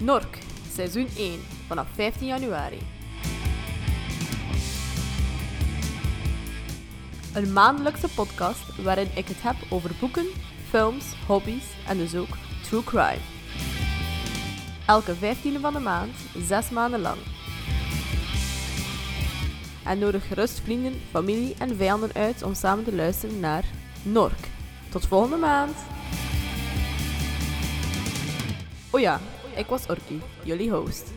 Nork, seizoen 1, vanaf 15 januari. Een maandelijkse podcast waarin ik het heb over boeken, films, hobby's en dus ook true crime. Elke 15e van de maand, 6 maanden lang. En nodig gerust vrienden, familie en vijanden uit om samen te luisteren naar Nork. Tot volgende maand! Oh ja, ik was Orky, jullie host.